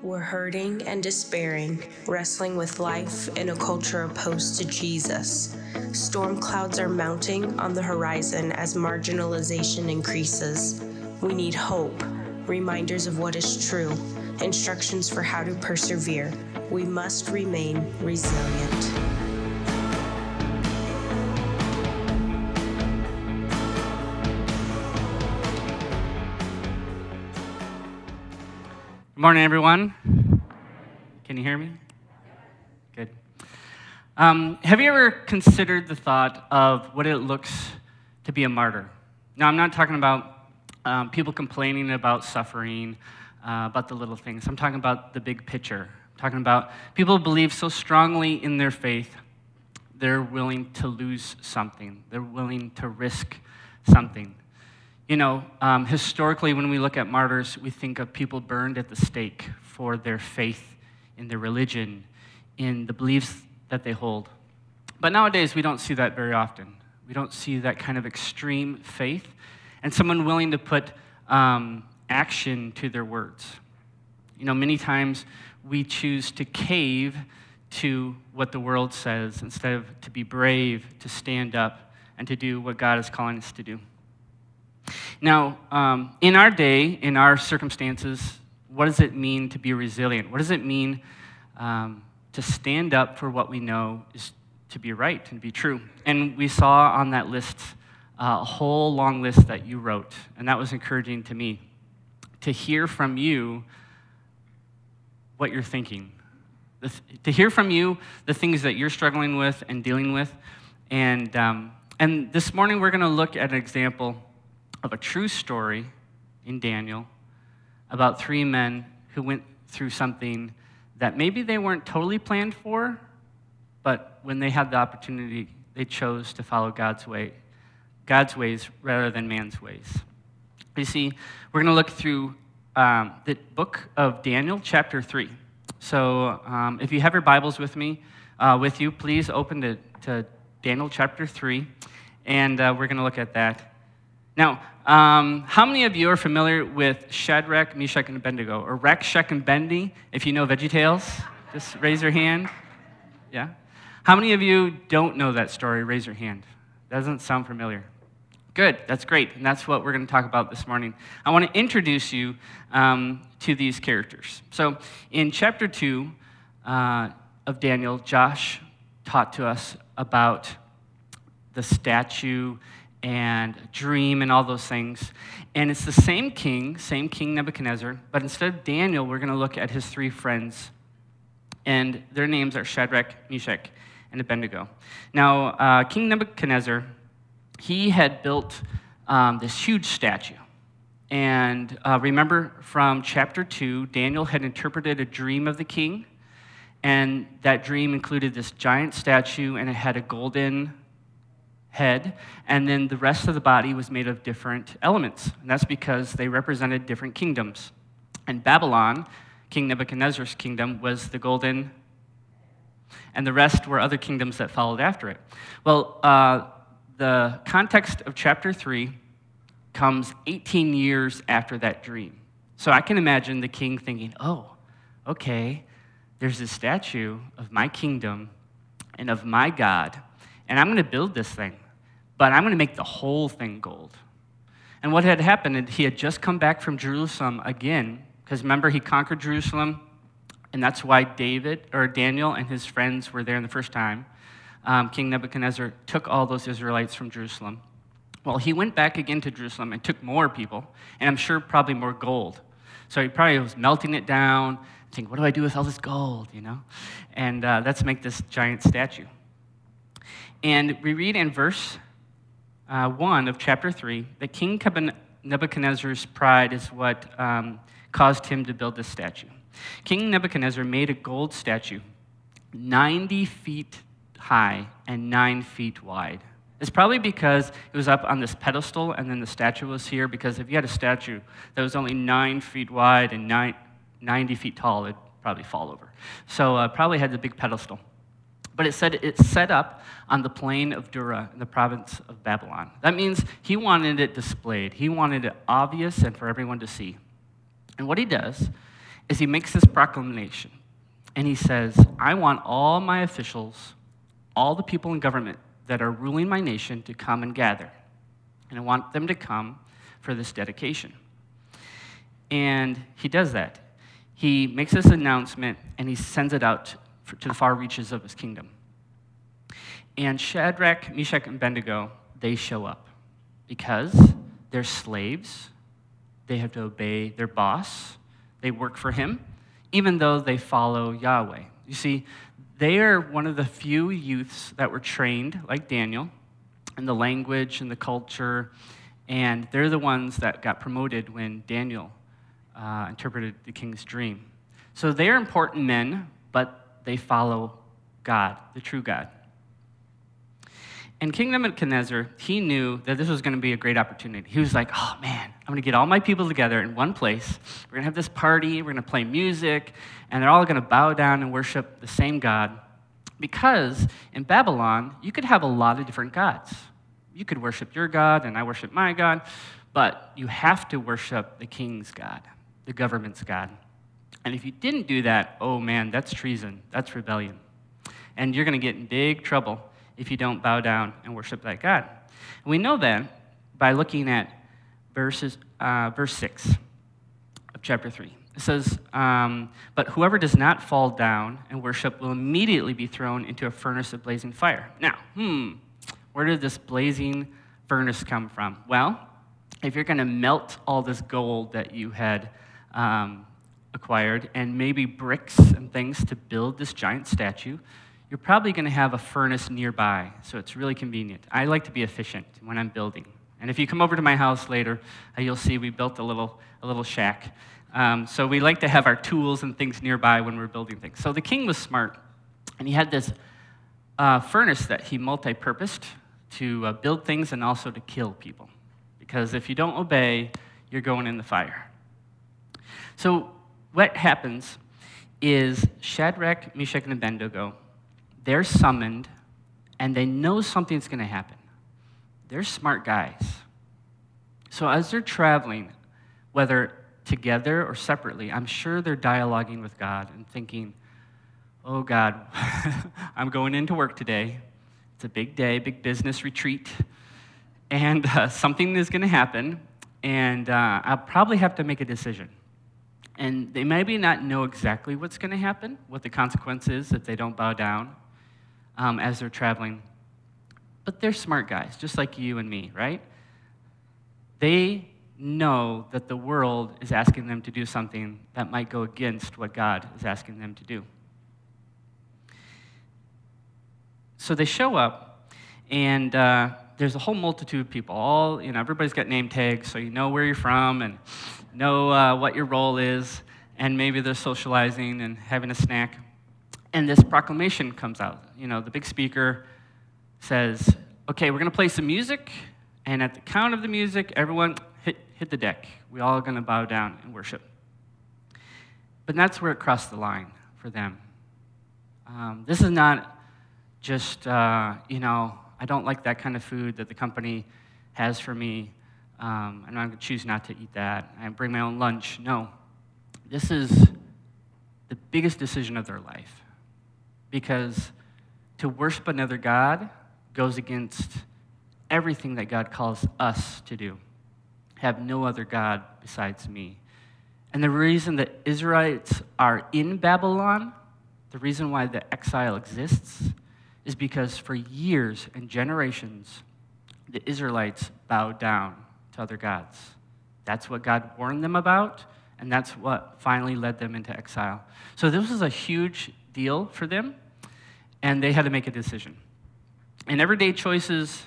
We're hurting and despairing, wrestling with life in a culture opposed to Jesus. Storm clouds are mounting on the horizon as marginalization increases. We need hope, reminders of what is true, instructions for how to persevere. We must remain resilient. Good morning, everyone. Can you hear me? Good. Um, have you ever considered the thought of what it looks to be a martyr? Now, I'm not talking about um, people complaining about suffering, uh, about the little things. I'm talking about the big picture. I'm talking about people who believe so strongly in their faith, they're willing to lose something, they're willing to risk something. You know, um, historically, when we look at martyrs, we think of people burned at the stake for their faith in their religion, in the beliefs that they hold. But nowadays, we don't see that very often. We don't see that kind of extreme faith and someone willing to put um, action to their words. You know, many times we choose to cave to what the world says instead of to be brave, to stand up, and to do what God is calling us to do. Now, um, in our day, in our circumstances, what does it mean to be resilient? What does it mean um, to stand up for what we know is to be right and be true? And we saw on that list uh, a whole long list that you wrote, and that was encouraging to me to hear from you what you're thinking, to hear from you the things that you're struggling with and dealing with. And, um, and this morning, we're going to look at an example of a true story in Daniel about three men who went through something that maybe they weren't totally planned for, but when they had the opportunity, they chose to follow God's way, God's ways rather than man's ways. You see, we're going to look through um, the book of Daniel, chapter 3. So um, if you have your Bibles with me, uh, with you, please open to, to Daniel chapter 3, and uh, we're going to look at that. Now, um, how many of you are familiar with Shadrach, Meshach, and Abednego, or Rack, Shack, and Benny? If you know VeggieTales, just raise your hand. Yeah. How many of you don't know that story? Raise your hand. Doesn't sound familiar. Good, that's great, and that's what we're going to talk about this morning. I want to introduce you um, to these characters. So, in chapter 2 uh, of Daniel, Josh taught to us about the statue and dream and all those things. And it's the same king, same king Nebuchadnezzar, but instead of Daniel, we're going to look at his three friends. And their names are Shadrach, Meshach, and Abednego. Now, uh, King Nebuchadnezzar, he had built um, this huge statue. And uh, remember from chapter 2, Daniel had interpreted a dream of the king. And that dream included this giant statue, and it had a golden head, and then the rest of the body was made of different elements. And that's because they represented different kingdoms. And Babylon, King Nebuchadnezzar's kingdom, was the golden, and the rest were other kingdoms that followed after it. Well, uh, the context of chapter 3 comes 18 years after that dream. So I can imagine the king thinking, oh, okay, there's this statue of my kingdom and of my God, and I'm going to build this thing but I'm going to make the whole thing gold. And what had happened, he had just come back from Jerusalem again, because remember, he conquered Jerusalem, and that's why David, or Daniel, and his friends were there in the first time. Um, King Nebuchadnezzar took all those Israelites from Jerusalem. Well, he went back again to Jerusalem and took more people, and I'm sure probably more gold. So he probably was melting it down, thinking, what do I do with all this gold, you know? And uh, let's make this giant statue. And we read in verse uh, 1 of chapter 3 that King Nebuchadnezzar's pride is what um, caused him to build this statue. King Nebuchadnezzar made a gold statue 90 feet high and 9 feet wide. It's probably because it was up on this pedestal and then the statue was here, because if you had a statue that was only 9 feet wide and nine, 90 feet tall, it'd probably fall over. So uh, probably had the big pedestal. But it said it's set up on the plain of Dura in the province of Babylon. That means he wanted it displayed, he wanted it obvious and for everyone to see. And what he does is he makes this proclamation and he says, I want all my officials, all the people in government that are ruling my nation to come and gather. And I want them to come for this dedication. And he does that. He makes this announcement and he sends it out to the far reaches of his kingdom. And Shadrach, Meshach, and Abednego, they show up because they're slaves. They have to obey their boss. They work for him, even though they follow Yahweh. You see, they are one of the few youths that were trained, like Daniel, in the language and the culture, and they're the ones that got promoted when Daniel uh, interpreted the king's dream. So they are important men, but they follow God, the true God. And King Nebuchadnezzar, he knew that this was going to be a great opportunity. He was like, oh man, I'm going to get all my people together in one place. We're going to have this party, we're going to play music, and they're all going to bow down and worship the same God. Because in Babylon, you could have a lot of different gods. You could worship your God, and I worship my God, but you have to worship the king's God, the government's God. And if you didn't do that, oh man, that's treason, that's rebellion. And you're going to get in big trouble if you don't bow down and worship that God. And we know that by looking at verses, uh, verse 6 of chapter 3. It says, um, But whoever does not fall down and worship will immediately be thrown into a furnace of blazing fire. Now, hmm, where did this blazing furnace come from? Well, if you're going to melt all this gold that you had um, acquired and maybe bricks and things to build this giant statue, you're probably going to have a furnace nearby, so it's really convenient. I like to be efficient when I'm building. And if you come over to my house later, uh, you'll see we built a little, a little shack. Um, so we like to have our tools and things nearby when we're building things. So the king was smart, and he had this uh, furnace that he multi purposed to uh, build things and also to kill people. Because if you don't obey, you're going in the fire. So what happens is Shadrach, Meshach, and Abednego they're summoned and they know something's going to happen. They're smart guys. So as they're traveling, whether together or separately, I'm sure they're dialoguing with God and thinking, oh God, I'm going into work today. It's a big day, big business retreat, and uh, something is going to happen, and uh, I'll probably have to make a decision. And they maybe not know exactly what's going to happen, what the consequence is if they don't bow down um, as they're traveling. But they're smart guys, just like you and me, right? They know that the world is asking them to do something that might go against what God is asking them to do. So they show up, and uh, there's a whole multitude of people. All you know, everybody's got name tags, so you know where you're from and know uh, what your role is, and maybe they're socializing and having a snack. And this proclamation comes out. You know, the big speaker says, okay, we're going to play some music, and at the count of the music, everyone hit, hit the deck. We all going to bow down and worship. But that's where it crossed the line for them. Um, this is not just, uh, you know, I don't like that kind of food that the company has for me, um, and I'm going to choose not to eat that. I bring my own lunch. No. This is the biggest decision of their life because to worship another God goes against everything that God calls us to do. Have no other God besides me. And the reason that Israelites are in Babylon, the reason why the exile exists, is because for years and generations, the Israelites bowed down to other gods. That's what God warned them about, and that's what finally led them into exile. So this was a huge deal for them, and they had to make a decision. And everyday choices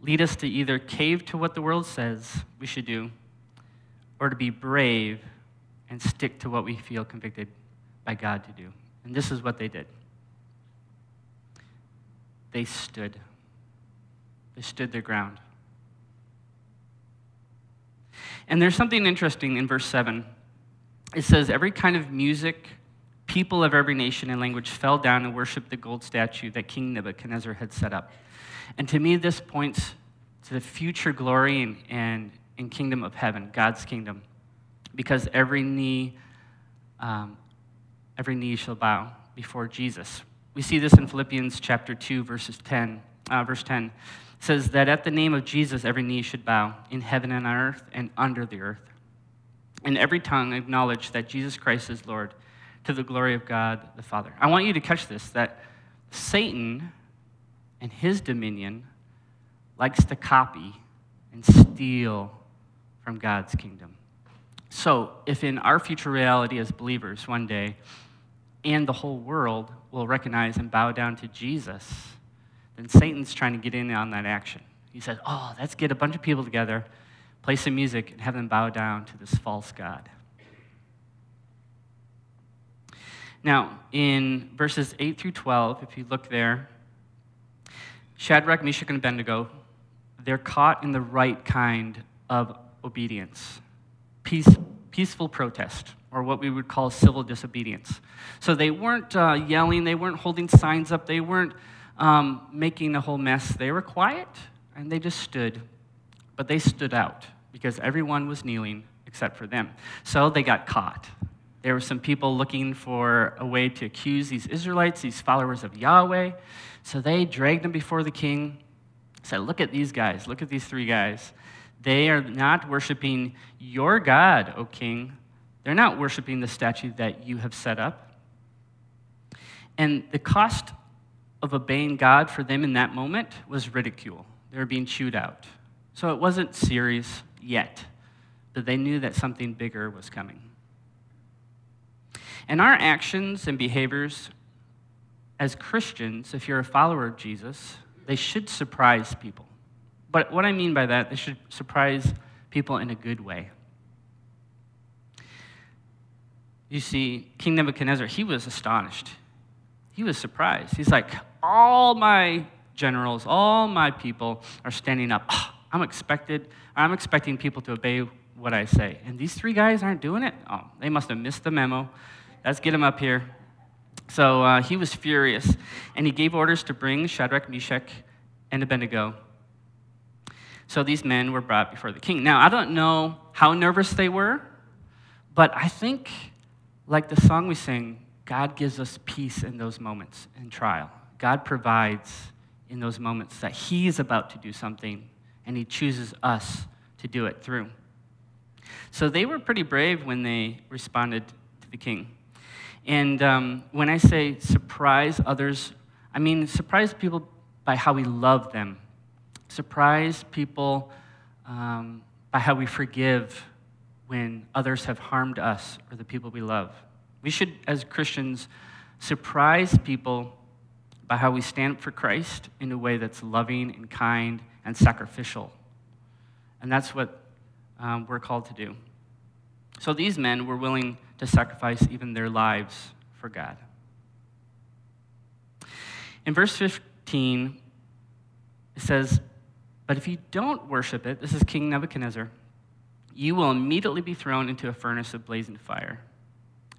lead us to either cave to what the world says we should do, or to be brave and stick to what we feel convicted by God to do. And this is what they did. They stood. They stood their ground. And there's something interesting in verse 7. It says, Every kind of music, people of every nation and language fell down and worshiped the gold statue that King Nebuchadnezzar had set up. And to me, this points to the future glory and, and, and kingdom of heaven, God's kingdom, because every knee um, every knee shall bow before Jesus. We see this in Philippians chapter 2, verses 10, uh, verse 10. It says that at the name of Jesus, every knee should bow in heaven and on earth and under the earth. And every tongue acknowledge that Jesus Christ is Lord to the glory of God the Father. I want you to catch this that Satan and his dominion likes to copy and steal from God's kingdom. So, if in our future reality as believers one day, and the whole world will recognize and bow down to Jesus, then Satan's trying to get in on that action. He says, Oh, let's get a bunch of people together, play some music, and have them bow down to this false God. Now, in verses 8 through 12, if you look there, Shadrach, Meshach, and Abednego, they're caught in the right kind of obedience peace, peaceful protest, or what we would call civil disobedience. So they weren't uh, yelling, they weren't holding signs up, they weren't um, making a whole mess. They were quiet and they just stood. But they stood out because everyone was kneeling except for them. So they got caught. There were some people looking for a way to accuse these Israelites, these followers of Yahweh. So they dragged them before the king, said, Look at these guys, look at these three guys. They are not worshiping your God, O king. They're not worshiping the statue that you have set up. And the cost of obeying God for them in that moment was ridicule. They were being chewed out. So it wasn't serious yet, but they knew that something bigger was coming. And our actions and behaviors as Christians, if you're a follower of Jesus, they should surprise people. But what I mean by that, they should surprise people in a good way. You see, King Nebuchadnezzar, he was astonished. He was surprised. He's like, all my generals, all my people are standing up. Oh, I'm expected, I'm expecting people to obey what I say. And these three guys aren't doing it? Oh, they must have missed the memo. Let's get them up here. So uh, he was furious, and he gave orders to bring Shadrach, Meshach, and Abednego so these men were brought before the king. Now, I don't know how nervous they were, but I think, like the song we sing, God gives us peace in those moments in trial. God provides in those moments that He's about to do something, and He chooses us to do it through. So they were pretty brave when they responded to the king. And um, when I say surprise others, I mean surprise people by how we love them surprise people um, by how we forgive when others have harmed us or the people we love. We should, as Christians, surprise people by how we stand up for Christ in a way that's loving and kind and sacrificial. And that's what um, we're called to do. So these men were willing to sacrifice even their lives for God. In verse 15, it says, but if you don't worship it, this is King Nebuchadnezzar, you will immediately be thrown into a furnace of blazing fire.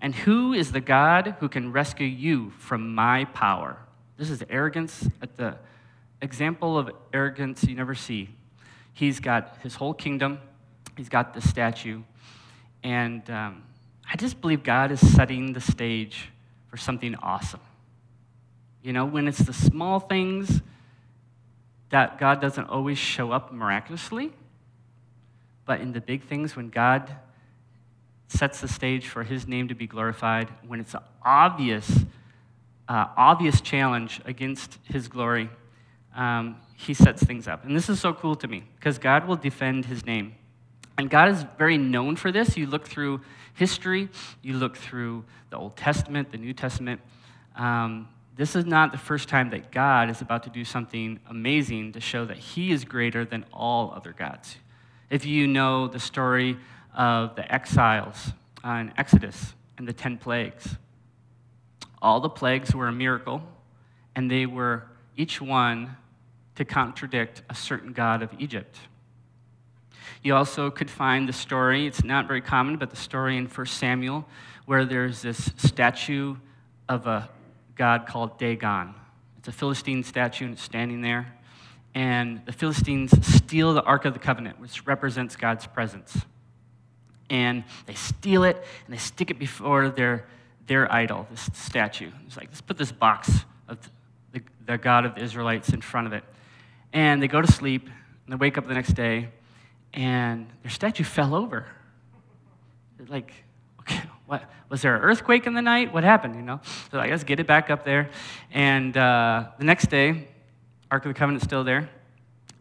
And who is the God who can rescue you from my power? This is arrogance at the example of arrogance you never see. He's got his whole kingdom, he's got the statue, and um, I just believe God is setting the stage for something awesome. You know, when it's the small things that God doesn't always show up miraculously, but in the big things, when God sets the stage for his name to be glorified, when it's an obvious, uh, obvious challenge against his glory, um, he sets things up. And this is so cool to me because God will defend his name. And God is very known for this. You look through history, you look through the Old Testament, the New Testament. Um, this is not the first time that God is about to do something amazing to show that He is greater than all other gods. If you know the story of the exiles uh, in Exodus and the 10 plagues, all the plagues were a miracle, and they were each one to contradict a certain god of Egypt. You also could find the story, it's not very common, but the story in 1 Samuel where there's this statue of a god called Dagon. It's a Philistine statue and it's standing there. And the Philistines steal the Ark of the Covenant, which represents God's presence. and they steal it and they stick it before their, their idol, this statue. It's like, let's put this box of the, the God of the Israelites in front of it. And they go to sleep and they wake up the next day and their statue fell over. They're like, okay, what? Was there an earthquake in the night? What happened, you know? So I guess get it back up there. And uh, the next day, Ark of the Covenant still there.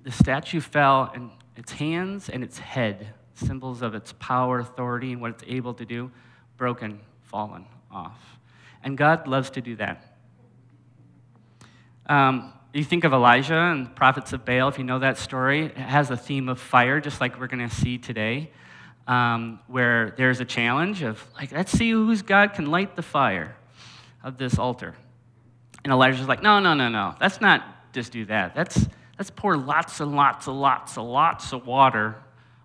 The statue fell and its hands and its head symbols of its power, authority, and what it's able to do, broken, fallen off. And God loves to do that. Um, you think of Elijah and the prophets of Baal, if you know that story, it has a theme of fire, just like we're going to see today, um, where there's a challenge of, like, let's see whose God can light the fire of this altar. And Elijah's like, no, no, no, no. Let's not just do that. Let's, let's pour lots and lots and lots and lots of water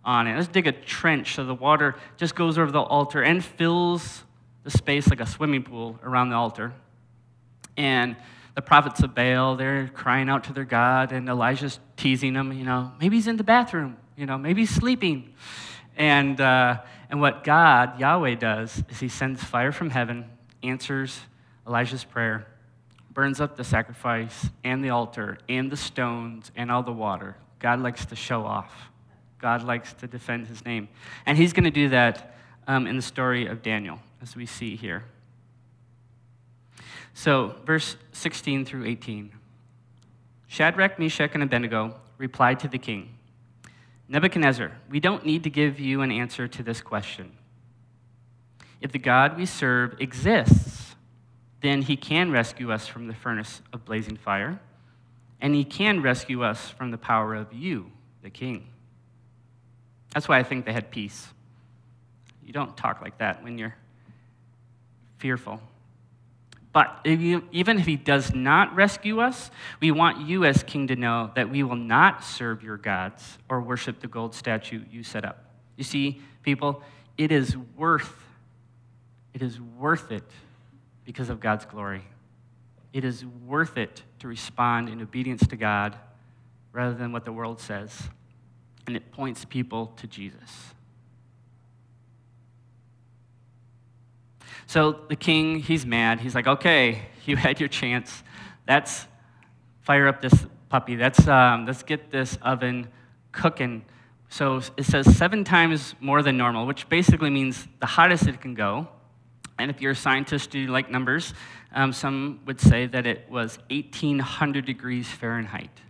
on it. Let's dig a trench so the water just goes over the altar and fills the space like a swimming pool around the altar. And the prophets of Baal, they're crying out to their God, and Elijah's teasing them, you know, maybe he's in the bathroom, you know, maybe he's sleeping. And, uh, and what God, Yahweh, does is he sends fire from heaven, answers Elijah's prayer, burns up the sacrifice and the altar and the stones and all the water. God likes to show off. God likes to defend his name. And he's going to do that um, in the story of Daniel, as we see here. So, verse 16 through 18. Shadrach, Meshach, and Abednego replied to the king Nebuchadnezzar, we don't need to give you an answer to this question. If the God we serve exists, then he can rescue us from the furnace of blazing fire, and he can rescue us from the power of you, the king. That's why I think they had peace. You don't talk like that when you're fearful. But if you, even if he does not rescue us, we want you as king to know that we will not serve your gods or worship the gold statue you set up. You see, people, it is worth it is worth it because of God's glory. It is worth it to respond in obedience to God rather than what the world says and it points people to Jesus. So the king, he's mad. He's like, okay, you had your chance. Let's fire up this puppy. Let's, um, let's get this oven cooking. So it says seven times more than normal, which basically means the hottest it can go. And if you're a scientist, do you like numbers, um, some would say that it was 1,800 degrees Fahrenheit.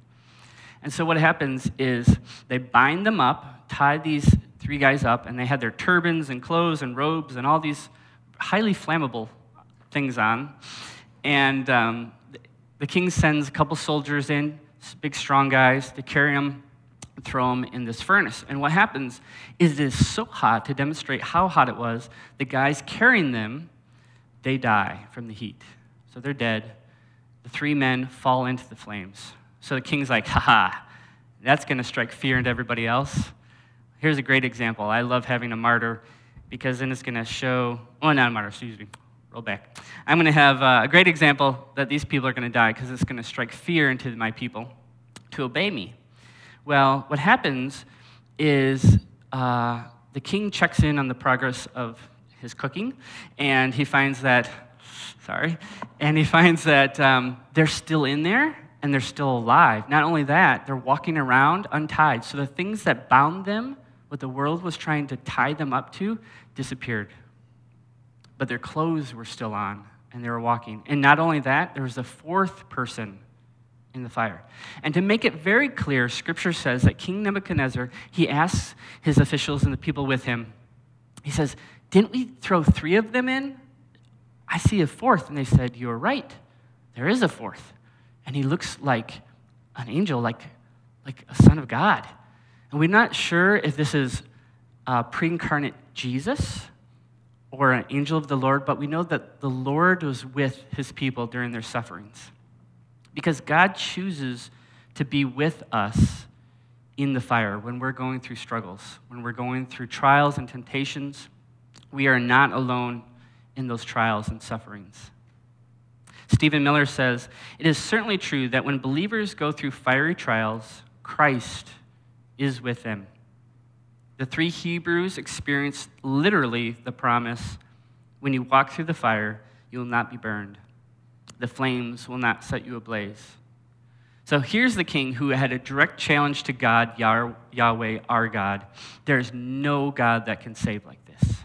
And so what happens is they bind them up, tie these three guys up, and they had their turbans and clothes and robes and all these highly flammable things on. And um, the king sends a couple soldiers in, big strong guys, to carry them throw them in this furnace. And what happens is it is so hot to demonstrate how hot it was, the guys carrying them, they die from the heat. So they're dead. The three men fall into the flames. So the king's like, haha, that's going to strike fear into everybody else. Here's a great example. I love having a martyr because then it's going to show, oh, not a martyr, excuse me, roll back. I'm going to have uh, a great example that these people are going to die because it's going to strike fear into my people to obey me. Well, what happens is uh, the king checks in on the progress of his cooking, and he finds that, sorry, and he finds that um, they're still in there and they're still alive. Not only that, they're walking around untied. So the things that bound them, what the world was trying to tie them up to, disappeared. But their clothes were still on and they were walking. And not only that, there was a fourth person in the fire. And to make it very clear, scripture says that King Nebuchadnezzar, he asks his officials and the people with him, he says, Didn't we throw three of them in? I see a fourth. And they said, You're right. There is a fourth and he looks like an angel, like, like a son of God. And we're not sure if this is uh, a pre incarnate Jesus or an angel of the Lord, but we know that the Lord was with his people during their sufferings. Because God chooses to be with us in the fire when we're going through struggles, when we're going through trials and temptations. We are not alone in those trials and sufferings. Stephen Miller says, It is certainly true that when believers go through fiery trials, Christ is with them. The three Hebrews experienced literally the promise when you walk through the fire, you will not be burned. The flames will not set you ablaze. So here's the king who had a direct challenge to God, Yahweh, our God. There's no God that can save like this.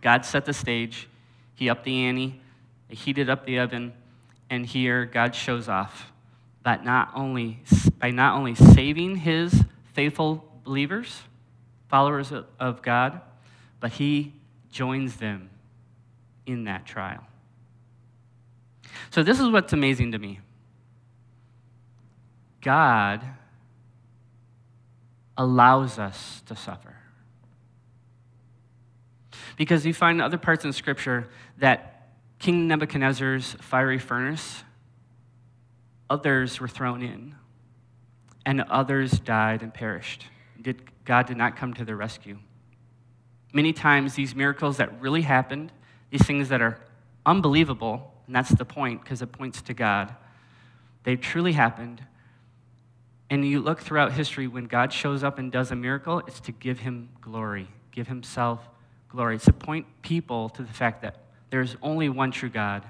God set the stage, he upped the ante, he heated up the oven, and here God shows off by not only, by not only saving his faithful believers, followers of God, but he joins them in that trial. So, this is what's amazing to me God allows us to suffer. Because you find other parts in Scripture that King Nebuchadnezzar's fiery furnace, others were thrown in, and others died and perished. Did, God did not come to their rescue. Many times, these miracles that really happened, these things that are unbelievable, and that's the point because it points to God, they truly happened. And you look throughout history, when God shows up and does a miracle, it's to give him glory, give himself glory. It's to point people to the fact that there's only one true God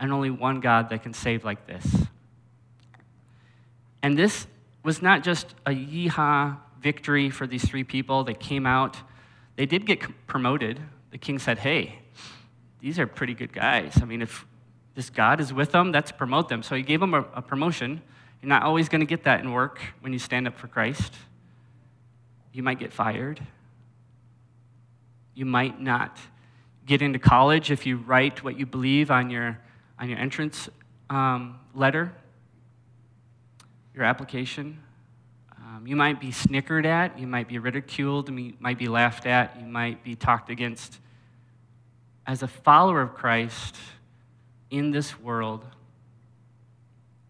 and only one God that can save like this. And this was not just a yeehaw victory for these three people They came out. They did get promoted. The king said, Hey, these are pretty good guys. I mean, if this God is with them, let's promote them. So he gave them a, a promotion. You're not always going to get that in work when you stand up for Christ. You might get fired. You might not get into college if you write what you believe on your, on your entrance um, letter, your application. Um, you might be snickered at, you might be ridiculed, you might be laughed at, you might be talked against. As a follower of Christ in this world,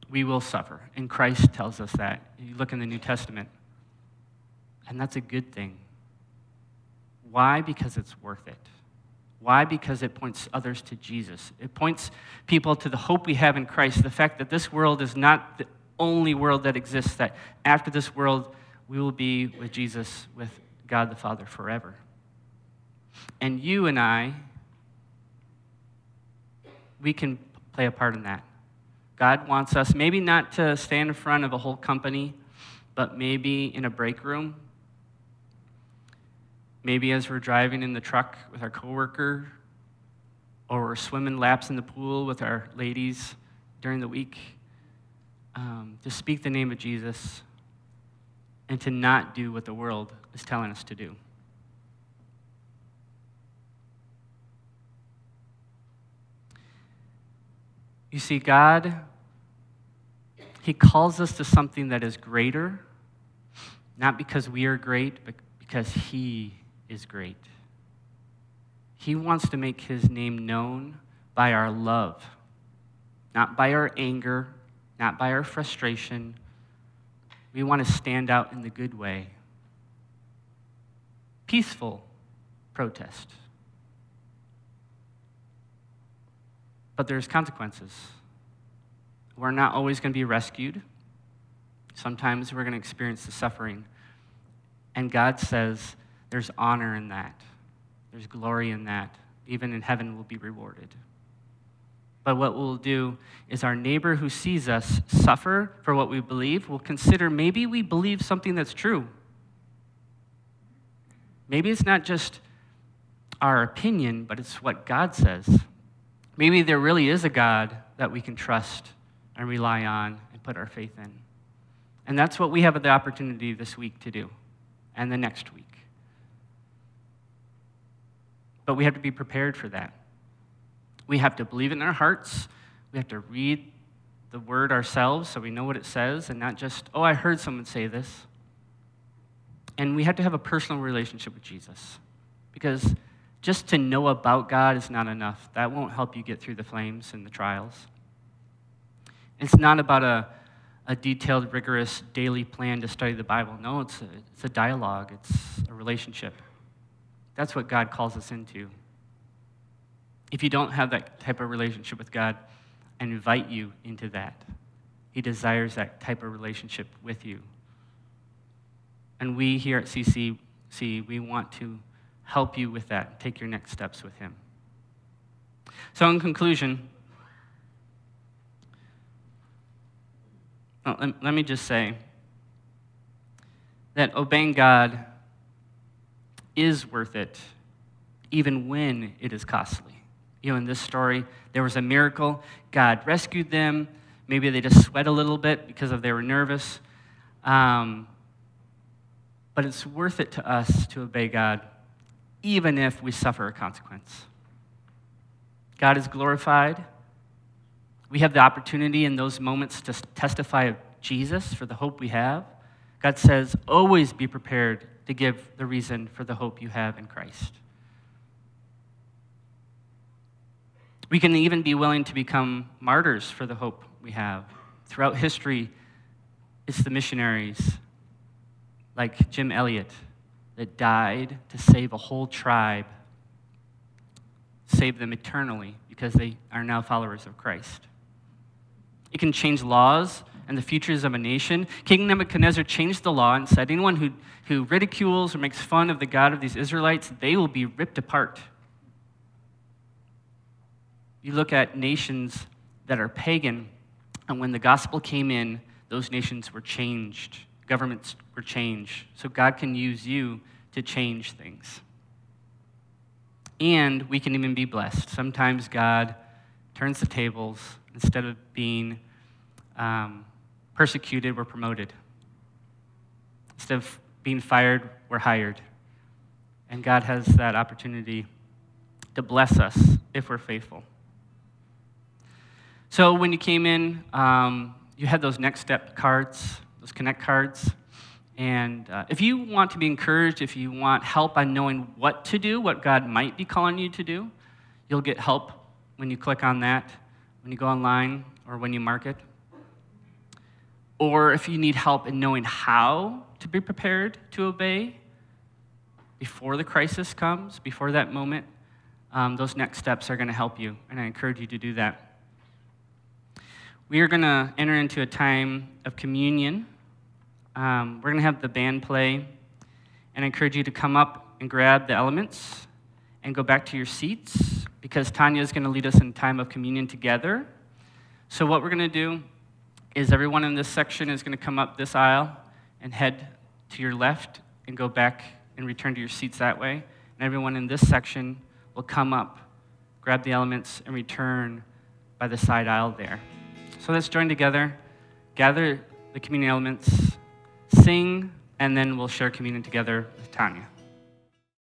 we will suffer. And Christ tells us that. You look in the New Testament, and that's a good thing. Why? Because it's worth it. Why? Because it points others to Jesus. It points people to the hope we have in Christ, the fact that this world is not the only world that exists, that after this world, we will be with Jesus, with God the Father forever. And you and I, we can play a part in that. God wants us maybe not to stand in front of a whole company, but maybe in a break room Maybe as we're driving in the truck with our coworker, or we're swimming laps in the pool with our ladies during the week, um, to speak the name of Jesus and to not do what the world is telling us to do. You see, God, He calls us to something that is greater, not because we are great, but because He is great. He wants to make his name known by our love, not by our anger, not by our frustration. We want to stand out in the good way. Peaceful protest. But there's consequences. We're not always going to be rescued. Sometimes we're going to experience the suffering. And God says, there's honor in that, there's glory in that. Even in heaven, we'll be rewarded. But what we'll do is our neighbor who sees us suffer for what we believe will consider maybe we believe something that's true. Maybe it's not just our opinion, but it's what God says. Maybe there really is a God that we can trust and rely on and put our faith in. And that's what we have the opportunity this week to do and the next week. But we have to be prepared for that. We have to believe in our hearts. We have to read the word ourselves so we know what it says and not just, oh, I heard someone say this. And we have to have a personal relationship with Jesus because just to know about God is not enough. That won't help you get through the flames and the trials. It's not about a, a detailed, rigorous daily plan to study the Bible. No, it's a, it's a dialogue, it's a relationship. That's what God calls us into. If you don't have that type of relationship with God, I invite you into that. He desires that type of relationship with you. And we here at CC see, we want to help you with that, take your next steps with Him. So, in conclusion, let, me just say that obeying God is worth it, even when it is costly. You know, in this story, there was a miracle. God rescued them. Maybe they just sweat a little bit because of they were nervous. Um, but it's worth it to us to obey God, even if we suffer a consequence. God is glorified. We have the opportunity in those moments to testify of Jesus for the hope we have. God says, always be prepared to give the reason for the hope you have in Christ. We can even be willing to become martyrs for the hope we have. Throughout history, it's the missionaries like Jim Elliot that died to save a whole tribe, save them eternally because they are now followers of Christ. It can change laws and the futures of a nation. King Nebuchadnezzar changed the law and said anyone who, who ridicules or makes fun of the God of these Israelites, they will be ripped apart. You look at nations that are pagan, and when the gospel came in, those nations were changed. Governments were changed. So God can use you to change things. And we can even be blessed. Sometimes God turns the tables. Instead of being um, persecuted, we're promoted. Instead of being fired, we're hired. And God has that opportunity to bless us if we're faithful. So when you came in, um, you had those next step cards, those connect cards. And uh, if you want to be encouraged, if you want help on knowing what to do, what God might be calling you to do, you'll get help when you click on that, when you go online, or when you mark it or if you need help in knowing how to be prepared to obey before the crisis comes, before that moment, um, those next steps are going to help you, and I encourage you to do that. We are going to enter into a time of communion. Um, we're going to have the band play, and I encourage you to come up and grab the elements and go back to your seats because Tanya is going to lead us in time of communion together. So, what we're going to do is everyone in this section is going to come up this aisle and head to your left and go back and return to your seats that way. And everyone in this section will come up, grab the elements, and return by the side aisle there. So let's join together, gather the communion elements, sing, and then we'll share communion together with Tanya.